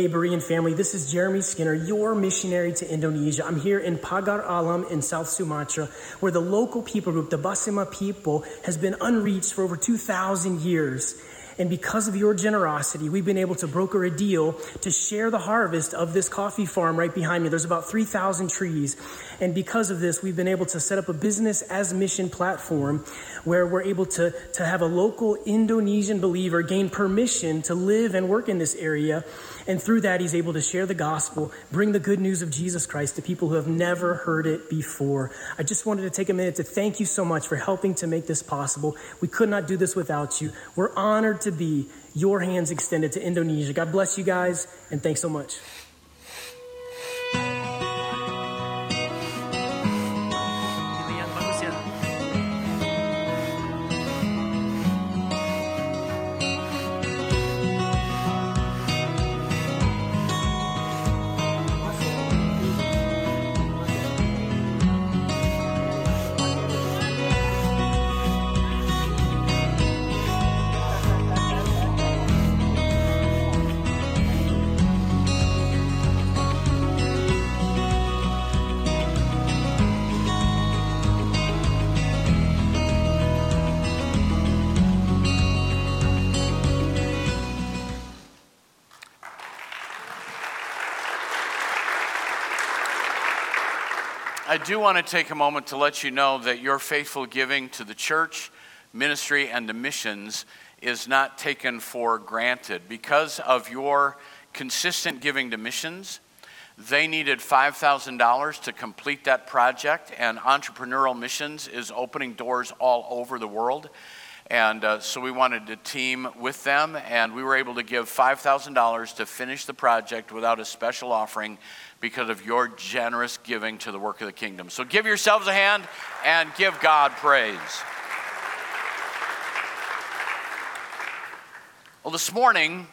Hey, Berean family, this is Jeremy Skinner, your missionary to Indonesia. I'm here in Pagar Alam in South Sumatra, where the local people group, the Besemah people, has been unreached for over 2,000 years. And because of your generosity, we've been able to broker a deal to share the harvest of this coffee farm right behind me. There's about 3,000 trees. And because of this, we've been able to set up a business as mission platform where we're able to, to have a local Indonesian believer gain permission to live and work in this area. And through that, he's able to share the gospel, bring the good news of Jesus Christ to people who have never heard it before. I just wanted to take a minute to thank you so much for helping to make this possible. We could not do this without you. We're honored to be your hands extended to Indonesia. God bless you guys, and thanks so much. I do want to take a moment to let you know that your faithful giving to the church, ministry, and the missions is not taken for granted. Because of your consistent giving to missions, they needed $5,000 to complete that project, and Entrepreneurial Missions is opening doors all over the world. And uh, so we wanted to team with them, and we were able to give $5,000 to finish the project without a special offering because of your generous giving to the work of the kingdom. So give yourselves a hand and give God praise. Well, this morning,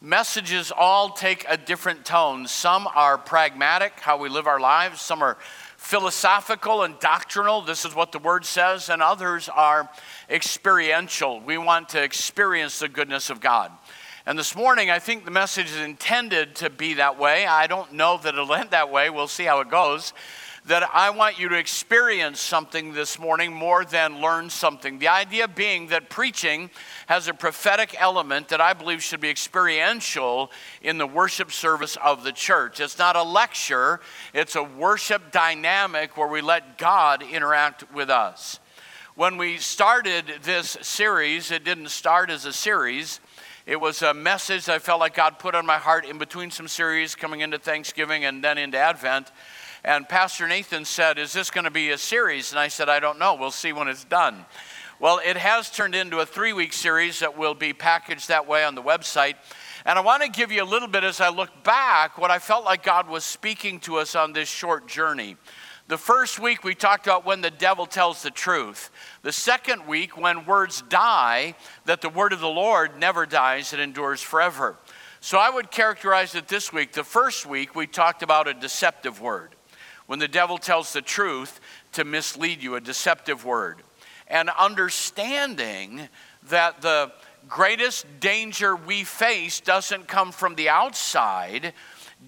messages all take a different tone. Some are pragmatic, how we live our lives, some are philosophical and doctrinal. This is what the word says, and others are experiential. We want to experience the goodness of God. And this morning, I think the message is intended to be that way. I don't know that it'll end that way. We'll see how it goes. That I want you to experience something this morning more than learn something. The idea being that preaching has a prophetic element that I believe should be experiential in the worship service of the church. It's not a lecture, it's a worship dynamic where we let God interact with us. When we started this series, it didn't start as a series it was a message I felt like God put on my heart in between some series coming into Thanksgiving and then into Advent. And Pastor Nathan said, Is this going to be a series? And I said, I don't know. We'll see when it's done. Well, it has turned into a three week series that will be packaged that way on the website. And I want to give you a little bit as I look back what I felt like God was speaking to us on this short journey. The first week we talked about when the devil tells the truth. The second week, when words die, that the word of the Lord never dies, it endures forever. So I would characterize it this week. The first week, we talked about a deceptive word. When the devil tells the truth to mislead you, a deceptive word. And understanding that the greatest danger we face doesn't come from the outside.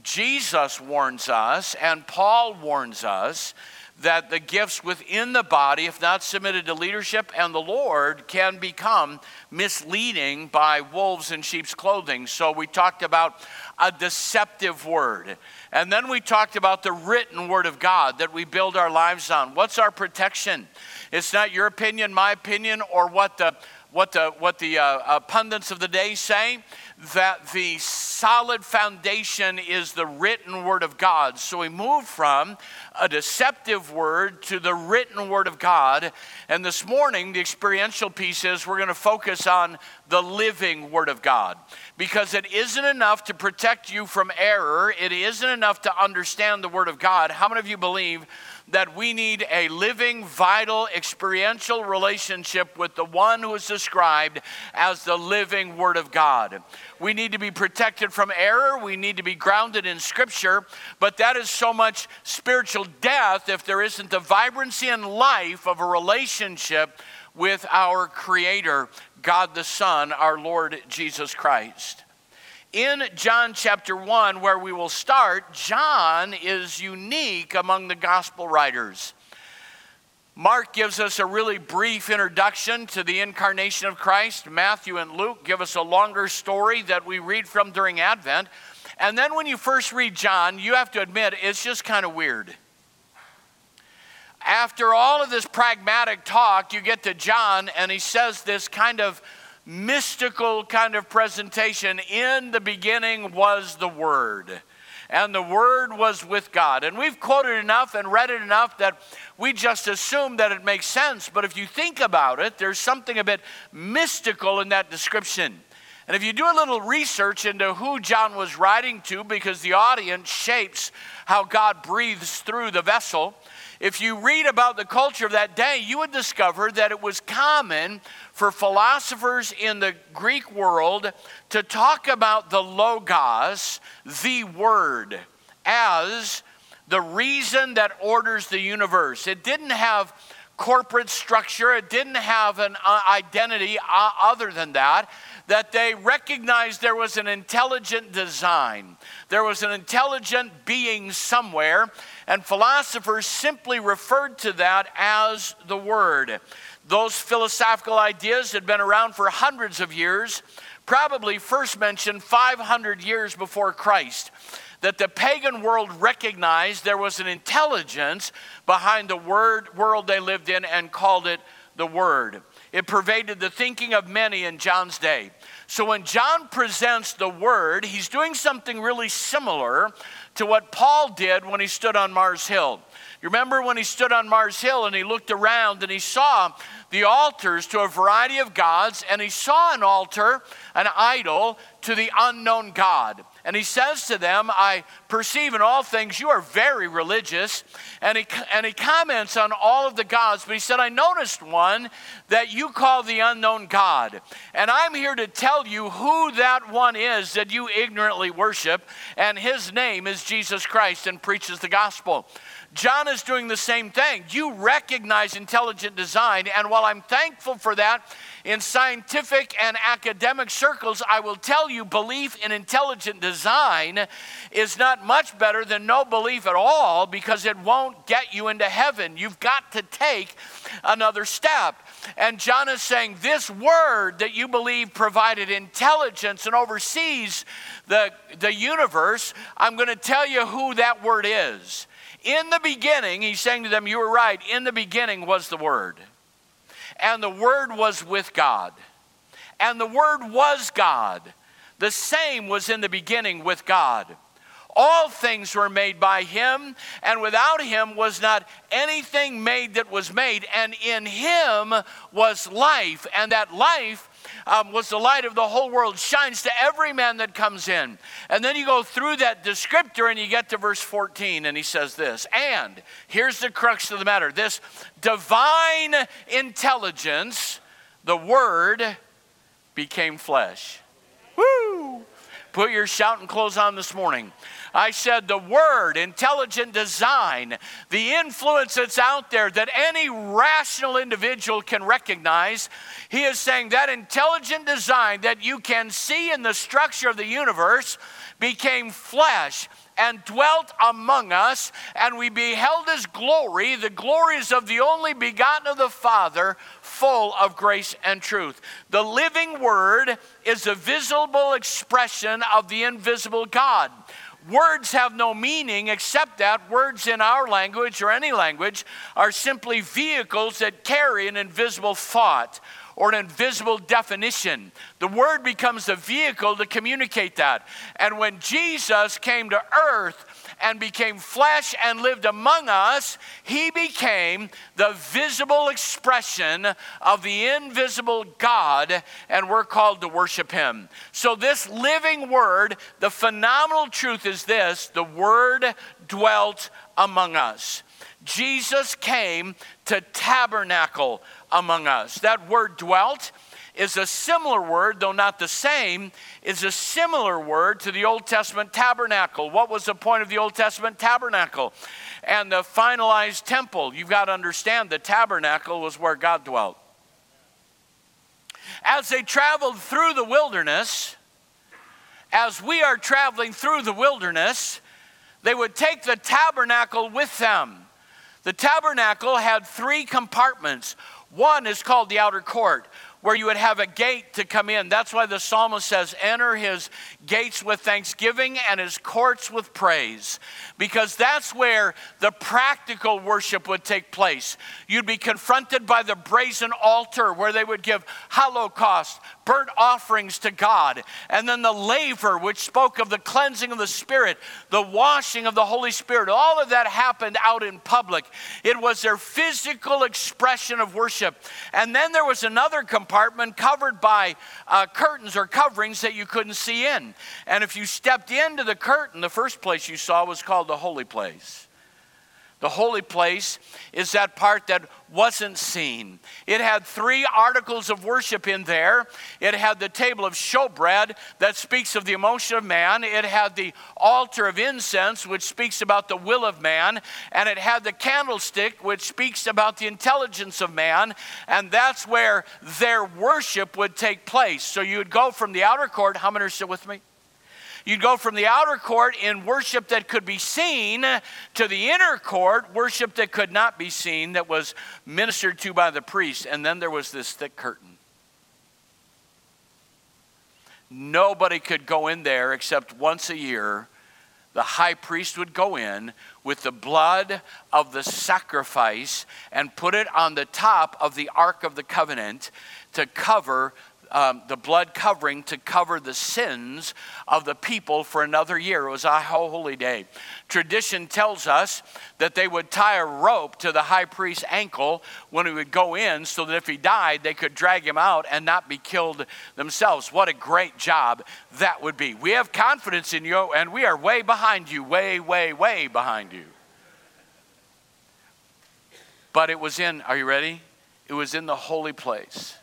Jesus warns us, and Paul warns us that the gifts within the body, if not submitted to leadership and the Lord, can become misleading by wolves in sheep's clothing. So we talked about a deceptive word. And then we talked about the written word of God that we build our lives on. What's our protection? It's not your opinion, my opinion, or what the what the, what the uh, uh, pundits of the day say that the solid foundation is the written word of God. So we move from a deceptive word to the written word of God. And this morning, the experiential piece is we're going to focus on the living word of God because it isn't enough to protect you from error, it isn't enough to understand the word of God. How many of you believe? That we need a living, vital, experiential relationship with the one who is described as the living Word of God. We need to be protected from error. We need to be grounded in Scripture. But that is so much spiritual death if there isn't the vibrancy and life of a relationship with our Creator, God the Son, our Lord Jesus Christ. In John chapter 1, where we will start, John is unique among the gospel writers. Mark gives us a really brief introduction to the incarnation of Christ. Matthew and Luke give us a longer story that we read from during Advent. And then when you first read John, you have to admit it's just kind of weird. After all of this pragmatic talk, you get to John, and he says this kind of mystical kind of presentation. In the beginning was the Word, and the Word was with God. And we've quoted enough and read it enough that we just assume that it makes sense. But if you think about it, there's something a bit mystical in that description. And if you do a little research into who John was writing to, because the audience shapes how God breathes through the vessel, if you read about the culture of that day, you would discover that it was common for philosophers in the Greek world to talk about the Logos, the Word, as the reason that orders the universe. It didn't have corporate structure, it didn't have an uh, identity uh, other than that. That they recognized there was an intelligent design, there was an intelligent being somewhere, and philosophers simply referred to that as the Word. Those philosophical ideas had been around for hundreds of years, probably first mentioned 500 years before Christ. That the pagan world recognized there was an intelligence behind the word, world they lived in and called it the Word. It pervaded the thinking of many in John's day. So when John presents the Word, he's doing something really similar to what Paul did when he stood on Mars Hill. You remember when he stood on Mars Hill and he looked around and he saw the altars to a variety of gods, and he saw an altar, an idol, to the unknown God. And he says to them, I perceive in all things you are very religious. And he, and he comments on all of the gods, but he said, I noticed one that you call the unknown God. And I'm here to tell you who that one is that you ignorantly worship. And his name is Jesus Christ and preaches the gospel. John is doing the same thing. You recognize intelligent design, and while I'm thankful for that, in scientific and academic circles, I will tell you belief in intelligent design is not much better than no belief at all because it won't get you into heaven. You've got to take another step. And John is saying, This word that you believe provided intelligence and oversees the, the universe, I'm going to tell you who that word is. In the beginning, he's saying to them, You were right. In the beginning was the Word. And the Word was with God. And the Word was God. The same was in the beginning with God. All things were made by him, and without him was not anything made that was made. And in him was life, and that life um, was the light of the whole world, shines to every man that comes in. And then you go through that descriptor and you get to verse 14, and he says this. And here's the crux of the matter this divine intelligence, the Word, became flesh. Woo! Put your shouting clothes on this morning. I said the word, intelligent design, the influence that's out there that any rational individual can recognize. He is saying that intelligent design that you can see in the structure of the universe became flesh and dwelt among us, and we beheld his glory. The glories of the only begotten of the Father, full of grace and truth. The living word is a visible expression of the invisible God. Words have no meaning except that words in our language or any language are simply vehicles that carry an invisible thought or an invisible definition. The word becomes a vehicle to communicate that. And when Jesus came to earth, and became flesh and lived among us, he became the visible expression of the invisible God, and we're called to worship him. So, this living word, the phenomenal truth is this the word dwelt among us. Jesus came to tabernacle among us. That word dwelt is a similar word, though not the same, is a similar word to the Old Testament tabernacle. What was the point of the Old Testament tabernacle? And the finalized temple. You've got to understand the tabernacle was where God dwelt. As they traveled through the wilderness, as we are traveling through the wilderness, they would take the tabernacle with them. The tabernacle had three compartments. One is called the outer court, where you would have a gate to come in. That's why the psalmist says, Enter his gates with thanksgiving and his courts with praise, because that's where the practical worship would take place. You'd be confronted by the brazen altar where they would give holocaust, burnt offerings to God, and then the laver, which spoke of the cleansing of the Spirit, the washing of the Holy Spirit. All of that happened out in public. It was their physical expression of worship. And then there was another compartment covered by uh, curtains or coverings that you couldn't see in. And if you stepped into the curtain, the first place you saw was called the holy place. The holy place is that part that wasn't seen. It had three articles of worship in there. It had the table of showbread that speaks of the emotion of man. It had the altar of incense, which speaks about the will of man. And it had the candlestick, which speaks about the intelligence of man. And that's where their worship would take place. So you would go from the outer court. How many are still with me? You'd go from the outer court in worship that could be seen to the inner court, worship that could not be seen, that was ministered to by the priest. And then there was this thick curtain. Nobody could go in there except once a year. The high priest would go in with the blood of the sacrifice and put it on the top of the Ark of the Covenant to cover um, the blood covering to cover the sins of the people for another year. It was a holy day. Tradition tells us that they would tie a rope to the high priest's ankle when he would go in so that if he died, they could drag him out and not be killed themselves. What a great job that would be. We have confidence in you, and we are way behind you, way, way, way behind you. But it was in, are you ready? It was in the holy place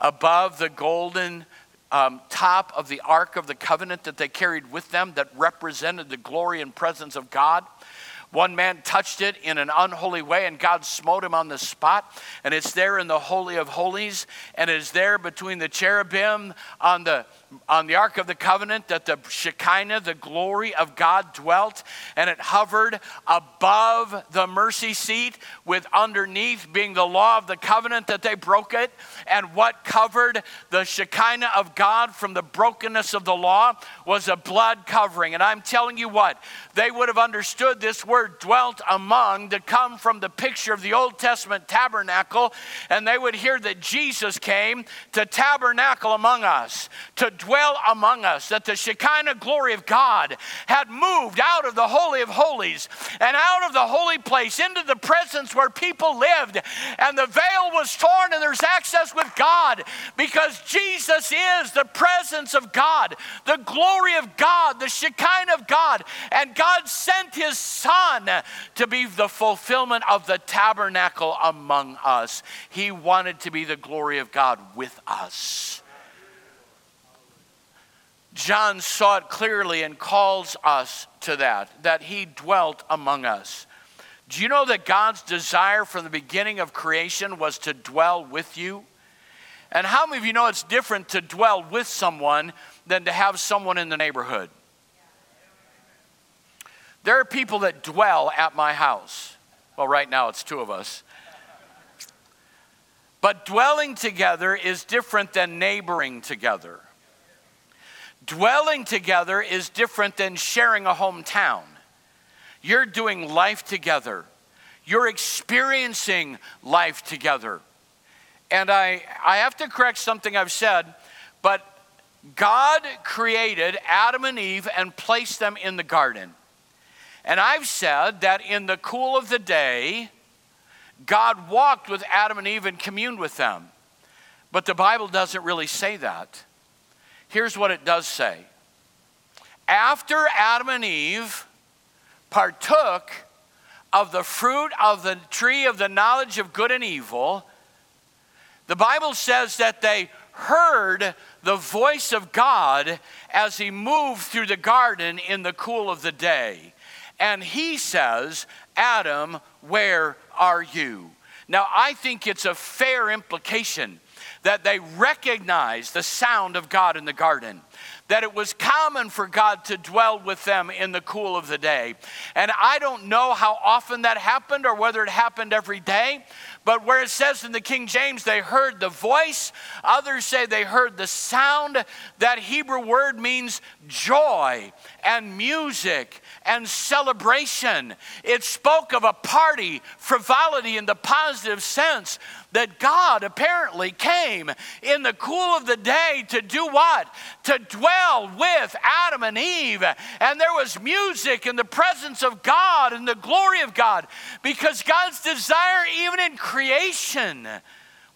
the golden um, top of the Ark of the Covenant that they carried with them that represented the glory and presence of God. One man touched it in an unholy way, and God smote him on the spot. And it's there in the Holy of Holies, and it is there between the cherubim on the on the Ark of the Covenant that the Shekinah, the glory of God, dwelt, and it hovered above the mercy seat, with underneath being the law of the covenant that they broke it. And what covered the Shekinah of God from the brokenness of the law was a blood covering. And I'm telling you what, they would have understood this word dwelt among to come from the picture of the Old Testament tabernacle, and they would hear that Jesus came to tabernacle among us, to dwell among us, that the Shekinah glory of God had moved out of the Holy of Holies and out of the holy place into the presence where people lived, and the veil was torn, and there's access with God because Jesus is the presence of God, the glory of God, the Shekinah of God, and God sent His Son to be the fulfillment of the tabernacle among us. He wanted to be the glory of God with us. John saw it clearly and calls us to that, that he dwelt among us. Do you know that God's desire from the beginning of creation was to dwell with you? And how many of you know it's different to dwell with someone than to have someone in the neighborhood? There are people that dwell at my house. Well, right now it's two of us. But dwelling together is different than neighboring together. Dwelling together is different than sharing a hometown. You're doing life together, you're experiencing life together. And I, I have to correct something I've said, but God created Adam and Eve and placed them in the garden. And I've said that in the cool of the day, God walked with Adam and Eve and communed with them. But the Bible doesn't really say that. Here's what it does say After Adam and Eve partook of the fruit of the tree of the knowledge of good and evil, the Bible says that they heard the voice of God as he moved through the garden in the cool of the day. And he says, Adam, where are you? Now, I think it's a fair implication that they recognized the sound of God in the garden that it was common for God to dwell with them in the cool of the day. And I don't know how often that happened or whether it happened every day, but where it says in the King James, they heard the voice, others say they heard the sound. That Hebrew word means joy and music and celebration. It spoke of a party, frivolity in the positive sense that God apparently came in the cool of the day to do what? To dwell with Adam and Eve. And there was music in the presence of God and the glory of God because God's desire, even in creation,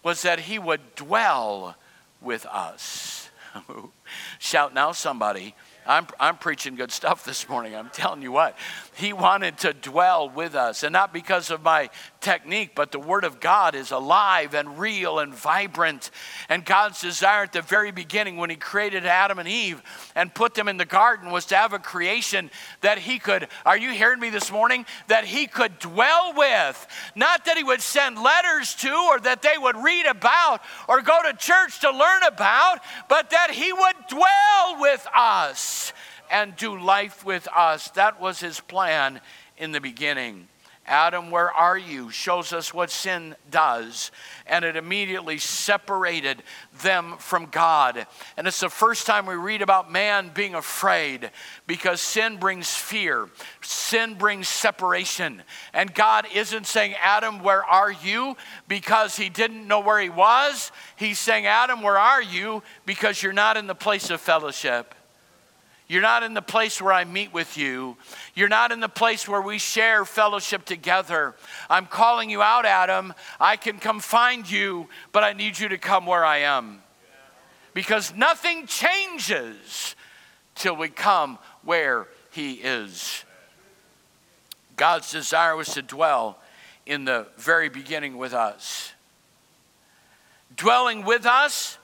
was that He would dwell with us. Shout now, somebody. I'm, I'm preaching good stuff this morning. I'm telling you what. He wanted to dwell with us, and not because of my technique, but the Word of God is alive and real and vibrant. And God's desire at the very beginning, when He created Adam and Eve and put them in the garden, was to have a creation that He could, are you hearing me this morning? That He could dwell with. Not that He would send letters to or that they would read about or go to church to learn about, but that He would dwell with us and do life with us. That was His plan in the beginning. Adam, where are you? shows us what sin does. And it immediately separated them from God. And it's the first time we read about man being afraid because sin brings fear, sin brings separation. And God isn't saying, Adam, where are you? because he didn't know where he was. He's saying, Adam, where are you? because you're not in the place of fellowship. You're not in the place where I meet with you. You're not in the place where we share fellowship together. I'm calling you out, Adam. I can come find you, but I need you to come where I am. Because nothing changes till we come where He is. God's desire was to dwell in the very beginning with us. Dwelling with us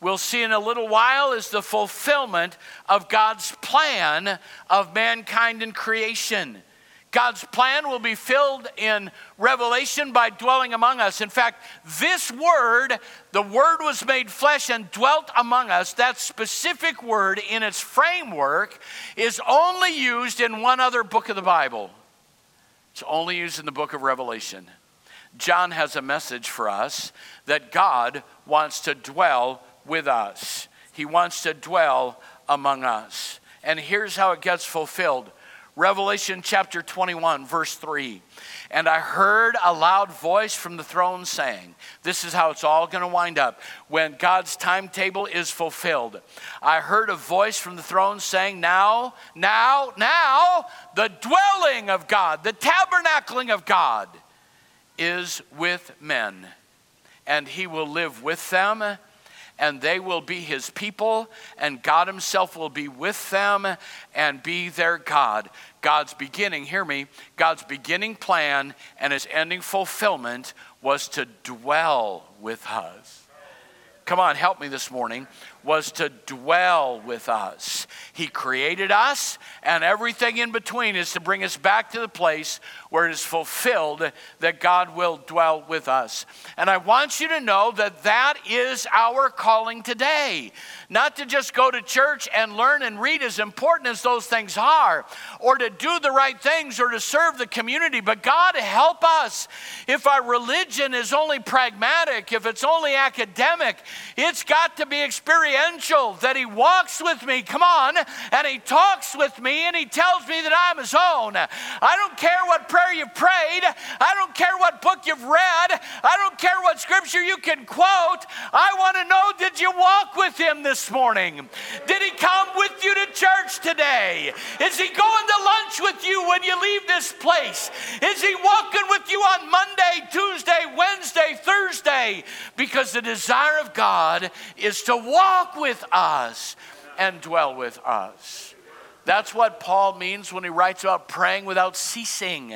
we'll see in a little while is the fulfillment of God's plan of mankind and creation. God's plan will be filled in Revelation by dwelling among us. In fact, this word, the word was made flesh and dwelt among us, that specific word in its framework is only used in one other book of the Bible. It's only used in the book of Revelation. John has a message for us that God wants to dwell with us. He wants to dwell among us. And here's how it gets fulfilled Revelation chapter 21, verse 3. And I heard a loud voice from the throne saying, This is how it's all going to wind up when God's timetable is fulfilled. I heard a voice from the throne saying, Now, now, now, the dwelling of God, the tabernacling of God is with men, and he will live with them and they will be his people, and God himself will be with them and be their God. God's beginning, hear me, God's beginning plan and his ending fulfillment was to dwell with us. Come on, help me this morning was to dwell with us. He created us, and everything in between is to bring us back to the place where it is fulfilled that God will dwell with us. And I want you to know that that is our calling today. Not to just go to church and learn and read, as important as those things are, or to do the right things or to serve the community, but God help us if our religion is only pragmatic, if it's only academic, it's got to be experiential that He walks with me, come on, and He talks with me and He tells me that I'm His own. I don't care what prayer you've prayed. I don't care what book you've read. I don't care what scripture you can quote. I want to know did you walk with him this morning? Did he come with you to church today? Is he going to lunch with you when you leave this place? Is he walking with you on Monday, Tuesday, Wednesday, Thursday? Because the desire of God is to walk with us and dwell with us. That's what Paul means when he writes about praying without ceasing,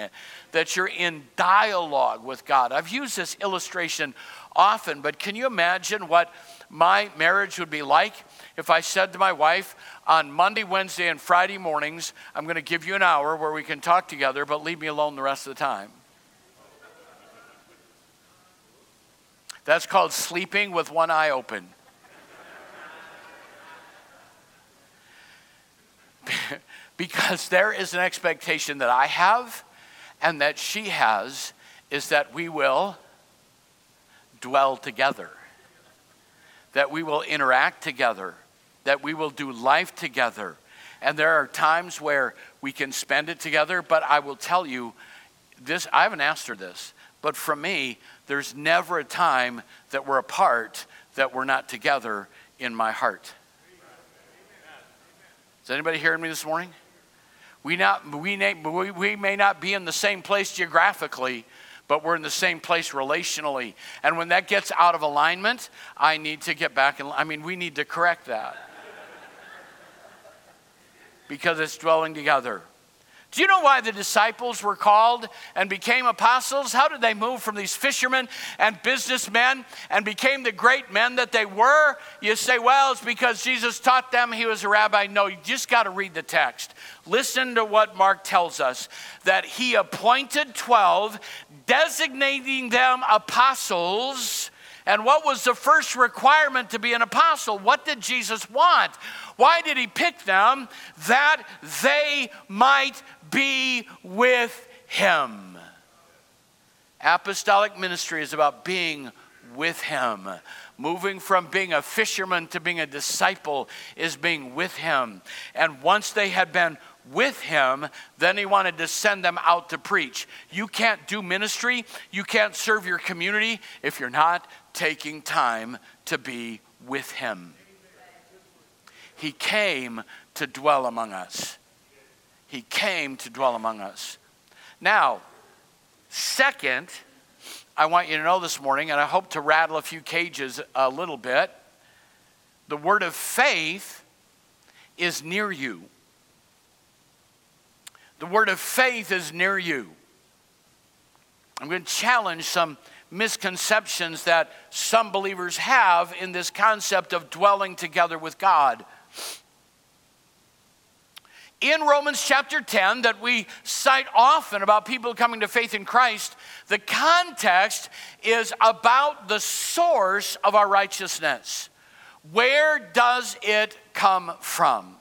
that you're in dialogue with God. I've used this illustration often, but can you imagine what my marriage would be like if I said to my wife, on Monday, Wednesday, and Friday mornings, I'm going to give you an hour where we can talk together, but leave me alone the rest of the time? That's called sleeping with one eye open. because there is an expectation that I have and that she has is that we will dwell together, that we will interact together, that we will do life together. And there are times where we can spend it together, but I will tell you this I haven't asked her this, but for me, there's never a time that we're apart that we're not together in my heart. Is anybody hearing me this morning? We, not, we, we, we may not be in the same place geographically, but we're in the same place relationally. And when that gets out of alignment, I need to get back and I mean, we need to correct that. because it's dwelling together. Do you know why the disciples were called and became apostles? How did they move from these fishermen and businessmen and became the great men that they were? You say, well, it's because Jesus taught them he was a rabbi. No, you just got to read the text. Listen to what Mark tells us that he appointed 12, designating them apostles. And what was the first requirement to be an apostle? What did Jesus want? Why did he pick them? That they might be with him. Apostolic ministry is about being with him. Moving from being a fisherman to being a disciple is being with him. And once they had been with him, then he wanted to send them out to preach. You can't do ministry, you can't serve your community if you're not taking time to be with him. He came to dwell among us. He came to dwell among us. Now, second, I want you to know this morning, and I hope to rattle a few cages a little bit. The word of faith is near you. The word of faith is near you. I'm going to challenge some misconceptions that some believers have in this concept of dwelling together with God in Romans chapter 10 that we cite often about people coming to faith in Christ, the context is about the source of our righteousness. Where does it come from?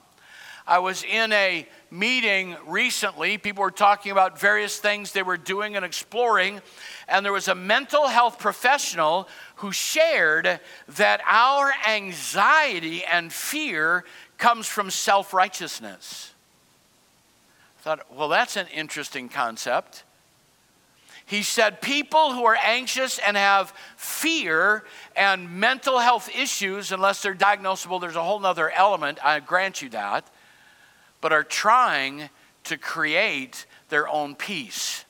I was in a meeting recently. People were talking about various things they were doing and exploring. And there was a mental health professional who shared that our anxiety and fear comes from self righteousness thought, well, that's an interesting concept. He said, people who are anxious and have fear and mental health issues, unless they're diagnosable, there's a whole other element, I grant you that, but are trying to create their own peace.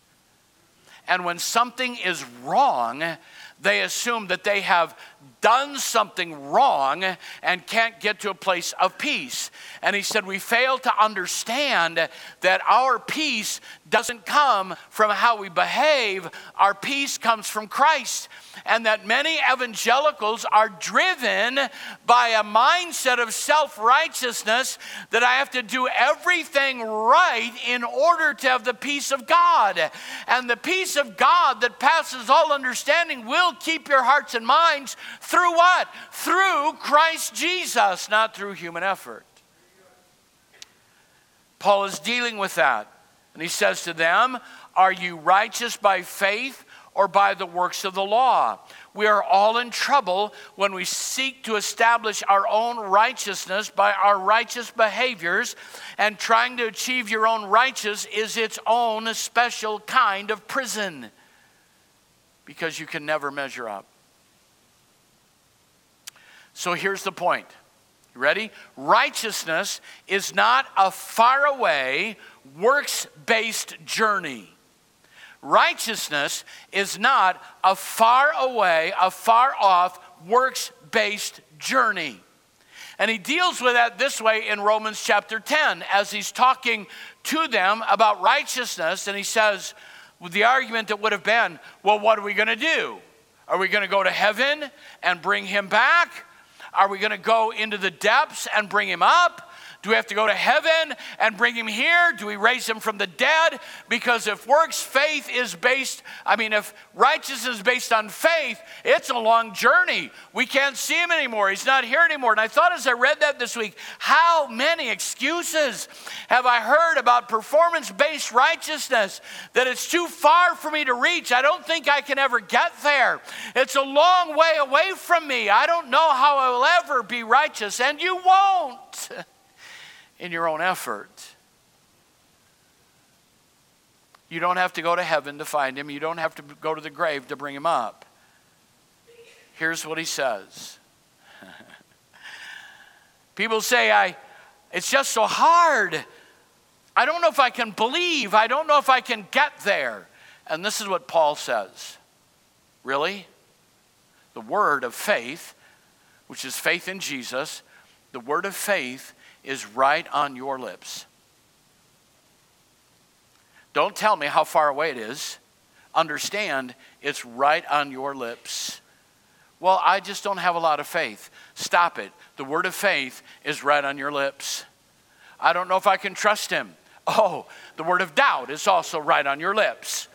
And when something is wrong, they assume that they have done something wrong and can't get to a place of peace. And he said, We fail to understand that our peace doesn't come from how we behave, our peace comes from Christ. And that many evangelicals are driven by a mindset of self righteousness that I have to do everything right in order to have the peace of God. And the peace of God that passes all understanding will keep your hearts and minds through what? Through Christ Jesus, not through human effort. Paul is dealing with that. And he says to them, Are you righteous by faith or by the works of the law? We are all in trouble when we seek to establish our own righteousness by our righteous behaviors, and trying to achieve your own righteous is its own special kind of prison because you can never measure up. So here's the point. You ready? Righteousness is not a faraway, works based journey. Righteousness is not a far away, a far off, works based journey. And he deals with that this way in Romans chapter 10 as he's talking to them about righteousness. And he says, with the argument that would have been, well, what are we going to do? Are we going to go to heaven and bring him back? Are we going to go into the depths and bring him up? Do we have to go to heaven and bring him here? Do we raise him from the dead? Because if works faith is based, I mean, if righteousness is based on faith, it's a long journey. We can't see him anymore. He's not here anymore. And I thought as I read that this week, how many excuses have I heard about performance based righteousness that it's too far for me to reach? I don't think I can ever get there. It's a long way away from me. I don't know how I will ever be righteous, and you won't in your own effort. You don't have to go to heaven to find him. You don't have to go to the grave to bring him up. Here's what he says. People say, I, it's just so hard. I don't know if I can believe. I don't know if I can get there. And this is what Paul says. Really? The word of faith, which is faith in Jesus, the word of faith is right on your lips. Don't tell me how far away it is. Understand it's right on your lips. Well, I just don't have a lot of faith. Stop it. The word of faith is right on your lips. I don't know if I can trust him. Oh, the word of doubt is also right on your lips.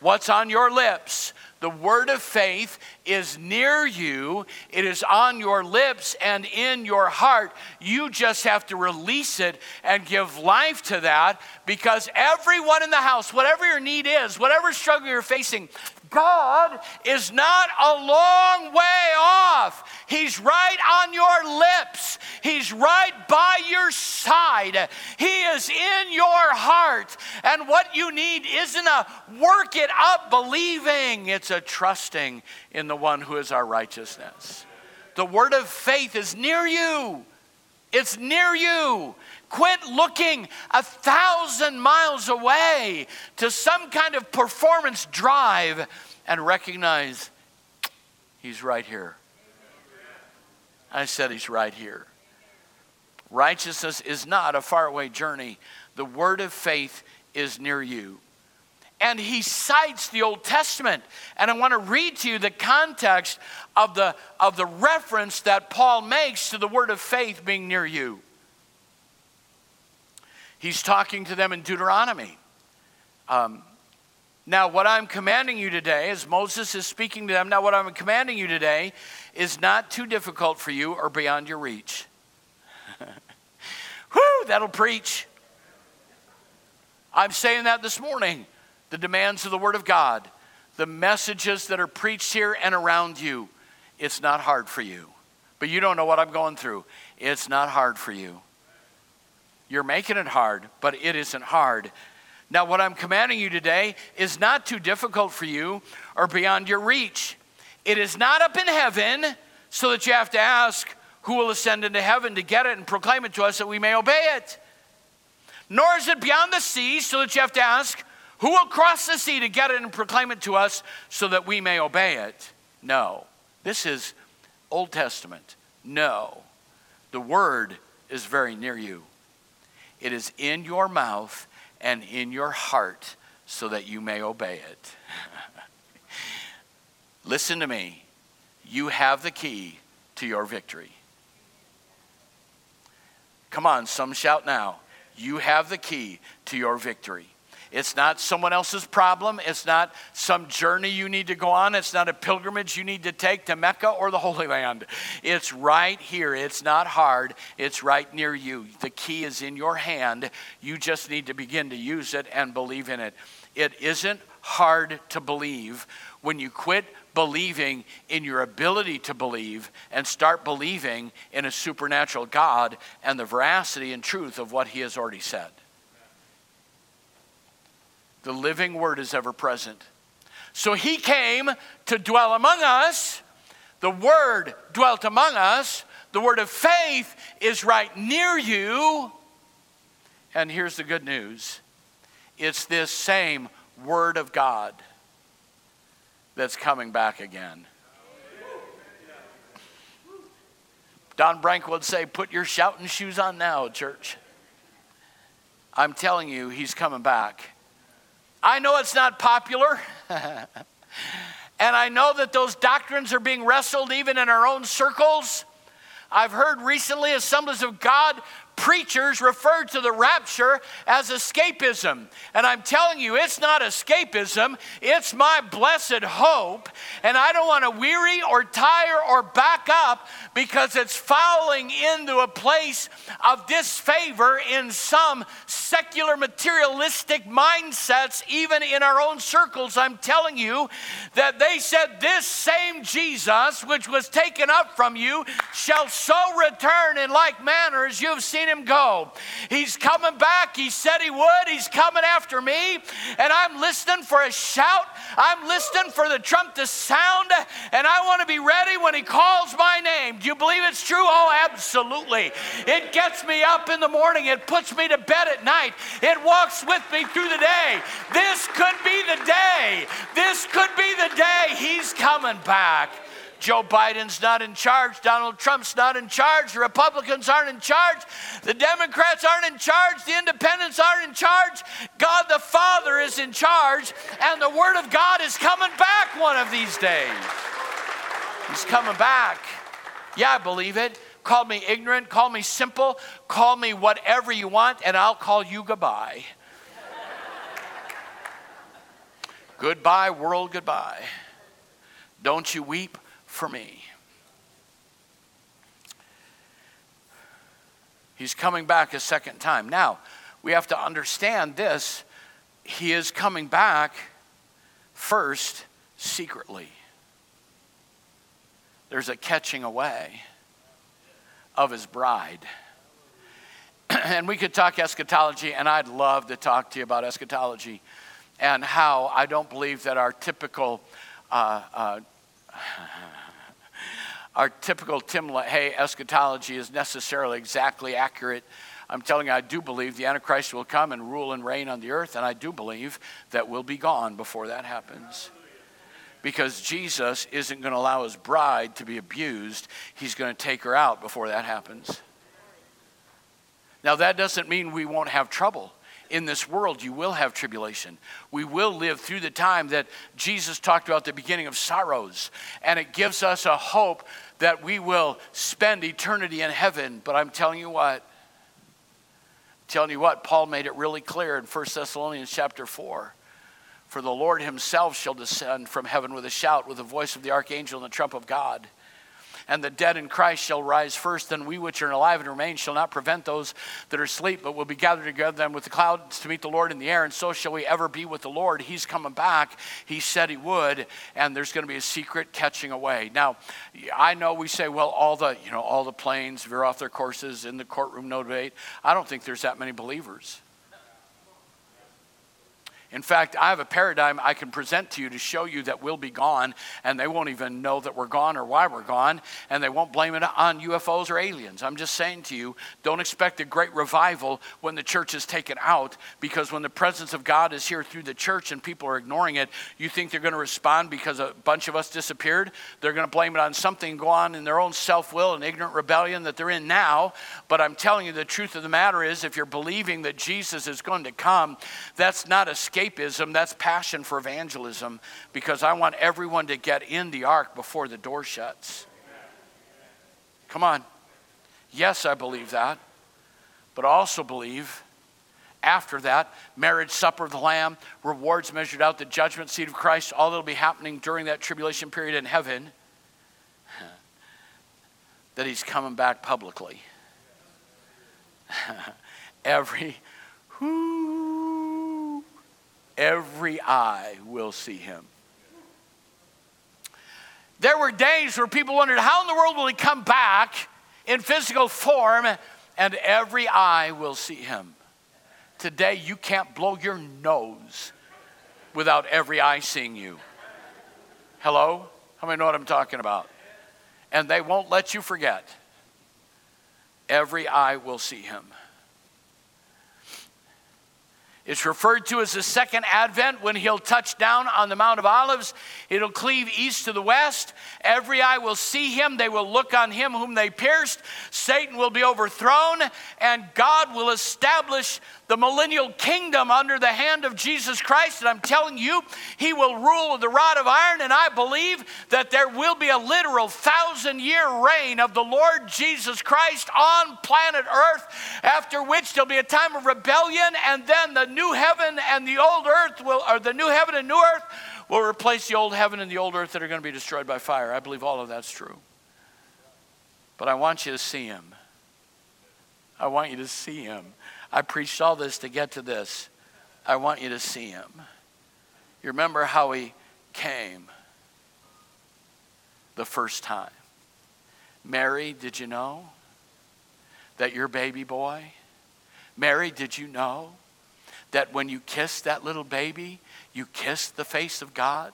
What's on your lips? The word of faith is near you, it is on your lips and in your heart. You just have to release it and give life to that because everyone in the house, whatever your need is, whatever struggle you're facing, God is not a long way off. He's right on your lips, He's right by your side. He is in your heart. And what you need isn't a work it up believing, it's a trusting in the one who is our righteousness. The word of faith is near you. It's near you. Quit looking a thousand miles away to some kind of performance drive and recognize He's right here. I said He's right here. Righteousness is not a faraway journey, the word of faith is near you. And he cites the Old Testament. And I want to read to you the context of the, of the reference that Paul makes to the word of faith being near you. He's talking to them in Deuteronomy. Um, now, what I'm commanding you today, as Moses is speaking to them, now what I'm commanding you today is not too difficult for you or beyond your reach. Whew, that'll preach. I'm saying that this morning. The demands of the Word of God, the messages that are preached here and around you, it's not hard for you. But you don't know what I'm going through. It's not hard for you. You're making it hard, but it isn't hard. Now, what I'm commanding you today is not too difficult for you or beyond your reach. It is not up in heaven so that you have to ask, Who will ascend into heaven to get it and proclaim it to us that we may obey it? Nor is it beyond the sea so that you have to ask, Who will cross the sea to get it and proclaim it to us so that we may obey it? No. This is Old Testament. No. The word is very near you. It is in your mouth and in your heart so that you may obey it. Listen to me. You have the key to your victory. Come on, some shout now. You have the key to your victory. It's not someone else's problem. It's not some journey you need to go on. It's not a pilgrimage you need to take to Mecca or the Holy Land. It's right here. It's not hard. It's right near you. The key is in your hand. You just need to begin to use it and believe in it. It isn't hard to believe when you quit believing in your ability to believe and start believing in a supernatural God and the veracity and truth of what He has already said. The living word is ever present. So he came to dwell among us. The word dwelt among us. The word of faith is right near you. And here's the good news it's this same word of God that's coming back again. Don Brank would say, Put your shouting shoes on now, church. I'm telling you, he's coming back. I know it's not popular. and I know that those doctrines are being wrestled even in our own circles. I've heard recently Assemblies of God preachers refer to the rapture as escapism. And I'm telling you, it's not escapism, it's my blessed hope. And I don't want to weary or tire or back up because it's falling into a place of disfavor in some secular materialistic mindsets, even in our own circles. I'm telling you that they said, This same Jesus, which was taken up from you, shall so return in like manner as you've seen him go. He's coming back. He said he would. He's coming after me. And I'm listening for a shout. I'm listening for the trump to sound. And I want to be ready when he calls my name. Do you believe it's true? Oh, absolutely. It gets me up in the morning. It puts me to bed at night. It walks with me through the day. This could be the day. This could be the day he's coming back. Joe Biden's not in charge. Donald Trump's not in charge. The Republicans aren't in charge. The Democrats aren't in charge. The independents aren't in charge. God the Father is in charge. And the Word of God is coming back one of these days. He's coming back. Yeah, I believe it. Call me ignorant, call me simple, call me whatever you want, and I'll call you goodbye. goodbye, world, goodbye. Don't you weep for me. He's coming back a second time. Now, we have to understand this. He is coming back first secretly. There's a catching away of his bride. and we could talk eschatology, and I'd love to talk to you about eschatology and how I don't believe that our typical. Uh, uh, our typical Tim LaHaye eschatology is necessarily exactly accurate. I'm telling you, I do believe the Antichrist will come and rule and reign on the earth, and I do believe that we'll be gone before that happens because Jesus isn't going to allow his bride to be abused. He's going to take her out before that happens. Now, that doesn't mean we won't have trouble. In this world, you will have tribulation. We will live through the time that Jesus talked about the beginning of sorrows. And it gives us a hope that we will spend eternity in heaven. But I'm telling you what, I'm telling you what, Paul made it really clear in 1 Thessalonians chapter 4 for the Lord himself shall descend from heaven with a shout, with the voice of the archangel and the trump of God and the dead in Christ shall rise first, then we which are alive and remain shall not prevent those that are asleep, but will be gathered together them with the clouds to meet the Lord in the air, and so shall we ever be with the Lord. He's coming back. He said he would, and there's going to be a secret catching away. Now, I know we say, well, all the, you know, all the planes veer off their courses in the courtroom, no debate. I don't think there's that many believers. In fact, I have a paradigm I can present to you to show you that we'll be gone, and they won't even know that we're gone or why we're gone, and they won't blame it on UFOs or aliens. I'm just saying to you, don't expect a great revival when the church is taken out, because when the presence of God is here through the church and people are ignoring it, you think they're going to respond because a bunch of us disappeared? They're going to blame it on something go on in their own self will and ignorant rebellion that they're in now. But I'm telling you, the truth of the matter is, if you're believing that Jesus is going to come, that's not a escape escapism, that's passion for evangelism because I want everyone to get in the ark before the door shuts. Come on. Yes, I believe that. But I also believe after that, marriage supper of the Lamb, rewards measured out, the judgment seat of Christ, all that'll be happening during that tribulation period in heaven, that he's coming back publicly. Every whoo, every eye will see him. There were days where people wondered, how in the world will he come back in physical form? And every eye will see him. Today, you can't blow your nose without every eye seeing you. Hello? How many know what I'm talking about? And they won't let you forget. Every eye will see him. It's referred to as the second advent when he'll touch down on the Mount of Olives. It'll cleave east to the west. Every eye will see him. They will look on him whom they pierced. Satan will be overthrown, and God will establish the millennial kingdom under the hand of Jesus Christ. And I'm telling you, he will rule with the rod of iron. And I believe that there will be a literal thousand year reign of the Lord Jesus Christ on planet Earth, after which there'll be a time of rebellion, and then the new heaven and the old earth will, or the new heaven and new earth will replace the old heaven and the old earth that are going to be destroyed by fire. I believe all of that's true. But I want you to see him. I want you to see him. I preached all this to get to this. I want you to see him. You remember how he came the first time. Mary, did you know that your baby boy? Mary, did you know that when you kiss that little baby, you kiss the face of God?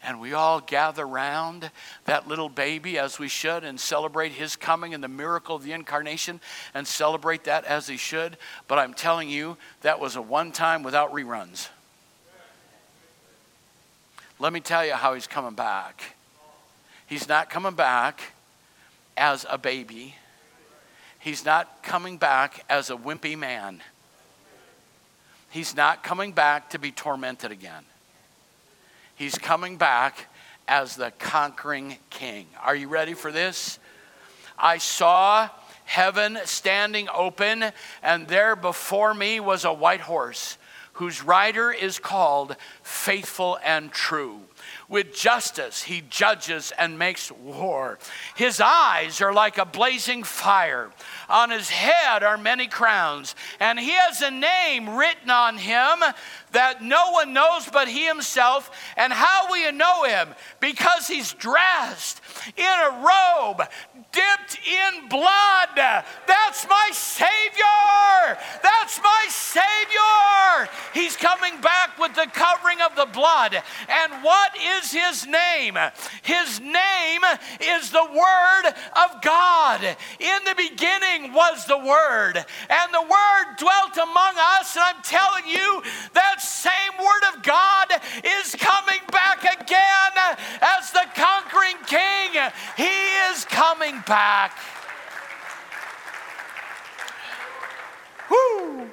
and we all gather around that little baby as we should and celebrate his coming and the miracle of the incarnation and celebrate that as he should. But I'm telling you, that was a one time without reruns. Let me tell you how he's coming back. He's not coming back as a baby. He's not coming back as a wimpy man. He's not coming back to be tormented again. He's coming back as the conquering king. Are you ready for this? I saw heaven standing open, and there before me was a white horse whose rider is called Faithful and True. With justice, he judges and makes war. His eyes are like a blazing fire. On his head are many crowns, and he has a name written on him that no one knows but he himself. And how will you know him? Because he's dressed in a robe dipped in blood. That's my Savior. That's my Savior. He's coming back with the covering of the blood. And what is his name? His name is the Word of God. In the beginning was the Word, and the Word dwelt among us. And I'm telling you, that same Word of God is coming back again as the conquering King. He is coming back. Woo!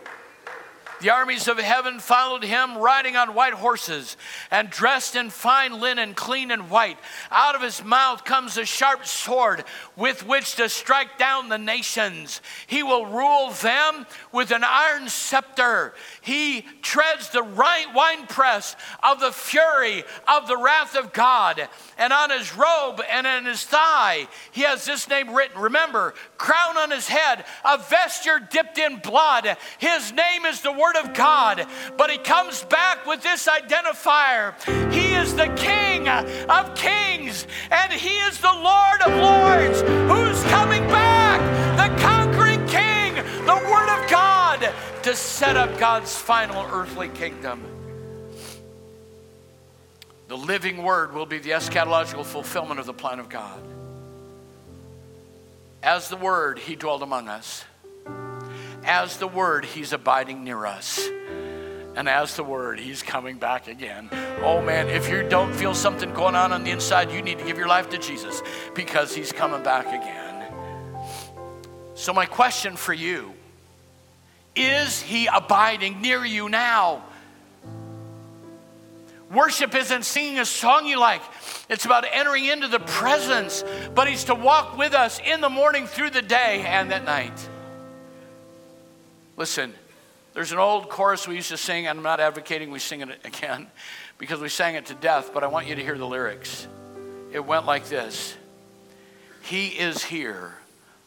The armies of heaven followed him, riding on white horses and dressed in fine linen, clean and white. Out of his mouth comes a sharp sword with which to strike down the nations. He will rule them with an iron scepter. He treads the right winepress of the fury of the wrath of God. And on his robe and on his thigh, he has this name written. Remember, crown on his head, a vesture dipped in blood. His name is the Word of God. But he comes back with this identifier He is the King of kings, and He is the Lord of lords. Who's coming back? The conquering King, the Word of God, to set up God's final earthly kingdom. The living Word will be the eschatological fulfillment of the plan of God. As the Word, He dwelled among us. As the Word, He's abiding near us. And as the Word, He's coming back again. Oh man, if you don't feel something going on on the inside, you need to give your life to Jesus because He's coming back again. So, my question for you is He abiding near you now? Worship isn't singing a song you like. It's about entering into the presence, but He's to walk with us in the morning, through the day, and at night. Listen, there's an old chorus we used to sing, and I'm not advocating we sing it again because we sang it to death, but I want you to hear the lyrics. It went like this He is here.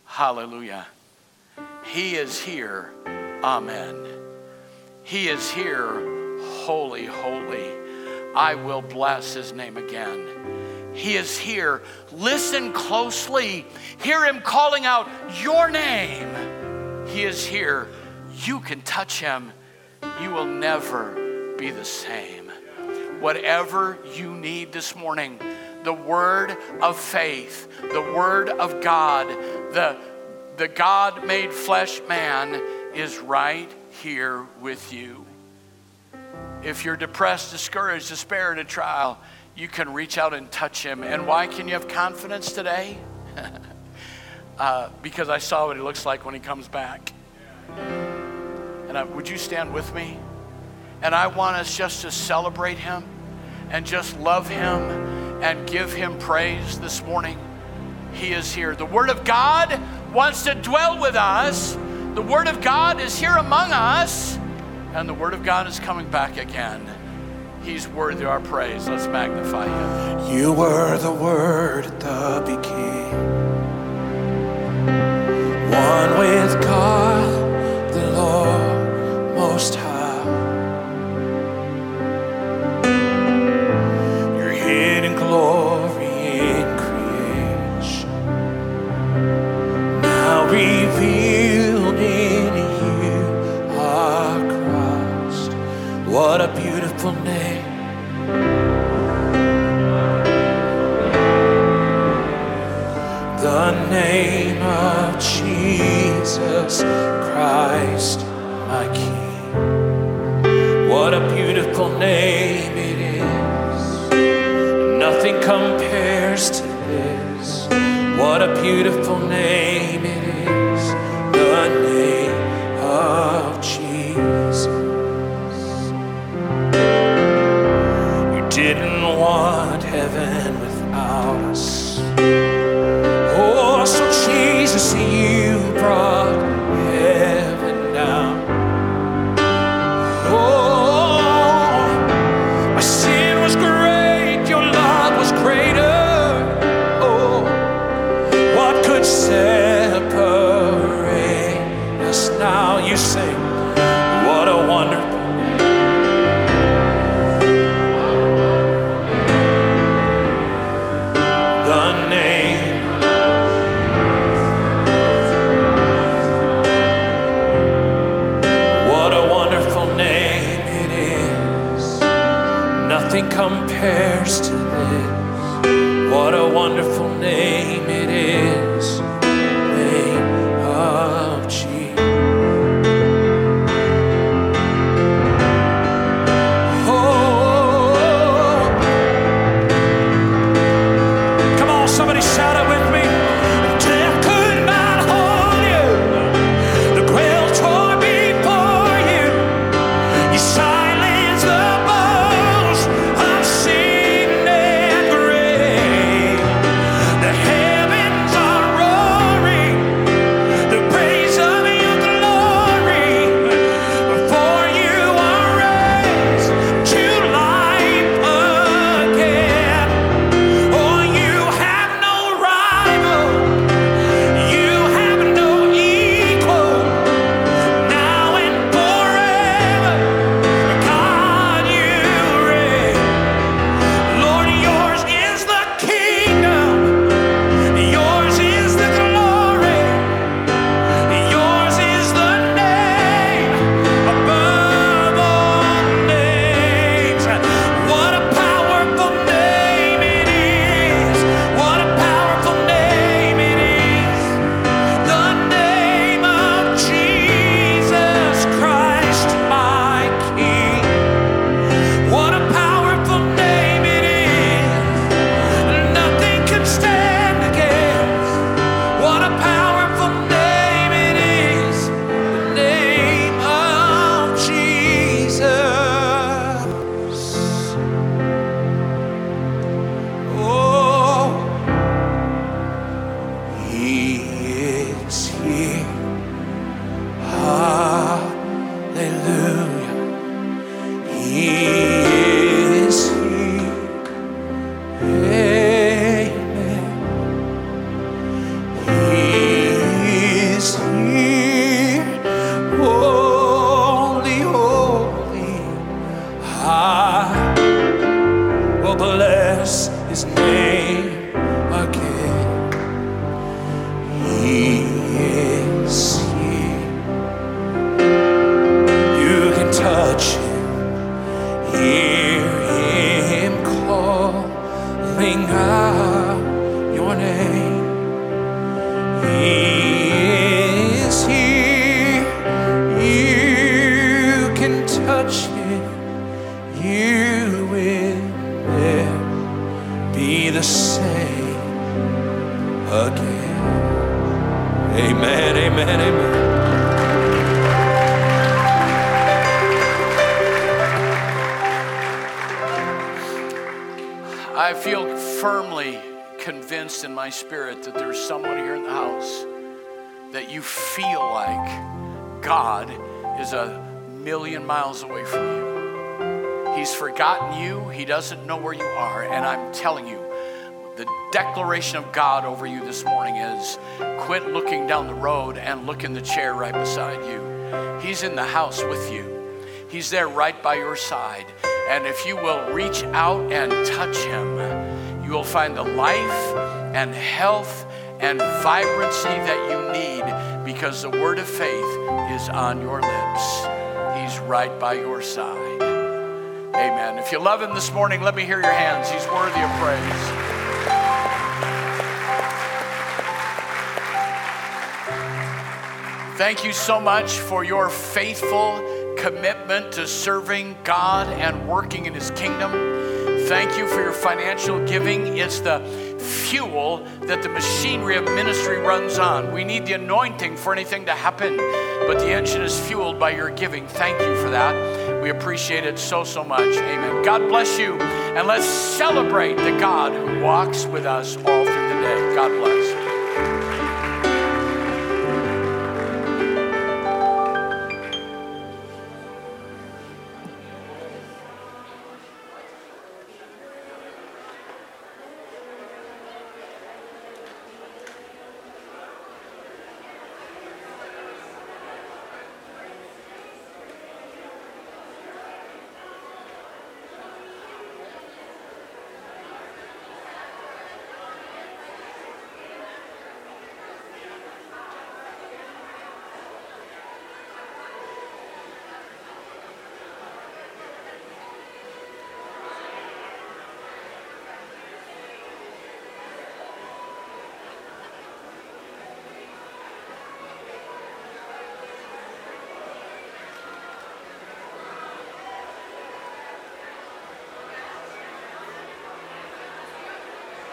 Hallelujah. He is here. Amen. He is here. Holy, holy. I will bless his name again. He is here. Listen closely. Hear him calling out your name. He is here you can touch him, you will never be the same. Whatever you need this morning, the word of faith, the word of God, the, the God made flesh man is right here with you. If you're depressed, discouraged, despair, in a trial, you can reach out and touch him. And why can you have confidence today? uh, because I saw what he looks like when he comes back. And I, would you stand with me? And I want us just to celebrate him and just love him and give him praise this morning. He is here. The Word of God wants to dwell with us. The Word of God is here among us. And the Word of God is coming back again. He's worthy of our praise. Let's magnify him. You were the Word at the beginning, one with God. Most High. Your hidden glory in creation, now revealed in you, our Christ. What a beautiful name. The name of Jesus Christ, my King. What a beautiful name it is. Nothing compares to this. What a beautiful name it is. That you feel like God is a million miles away from you. He's forgotten you, He doesn't know where you are. And I'm telling you, the declaration of God over you this morning is quit looking down the road and look in the chair right beside you. He's in the house with you, He's there right by your side. And if you will reach out and touch Him, you will find the life and health and vibrancy that you need because the word of faith is on your lips. He's right by your side. Amen. If you love him this morning, let me hear your hands. He's worthy of praise. Thank you so much for your faithful commitment to serving God and working in His kingdom. Thank you for your financial giving. It's the fuel that the machinery of ministry runs on. We need the anointing for anything to happen, but the engine is fueled by your giving. Thank you for that. We appreciate it so, so much. Amen. God bless you, and let's celebrate the God who walks with us all through the day. God bless.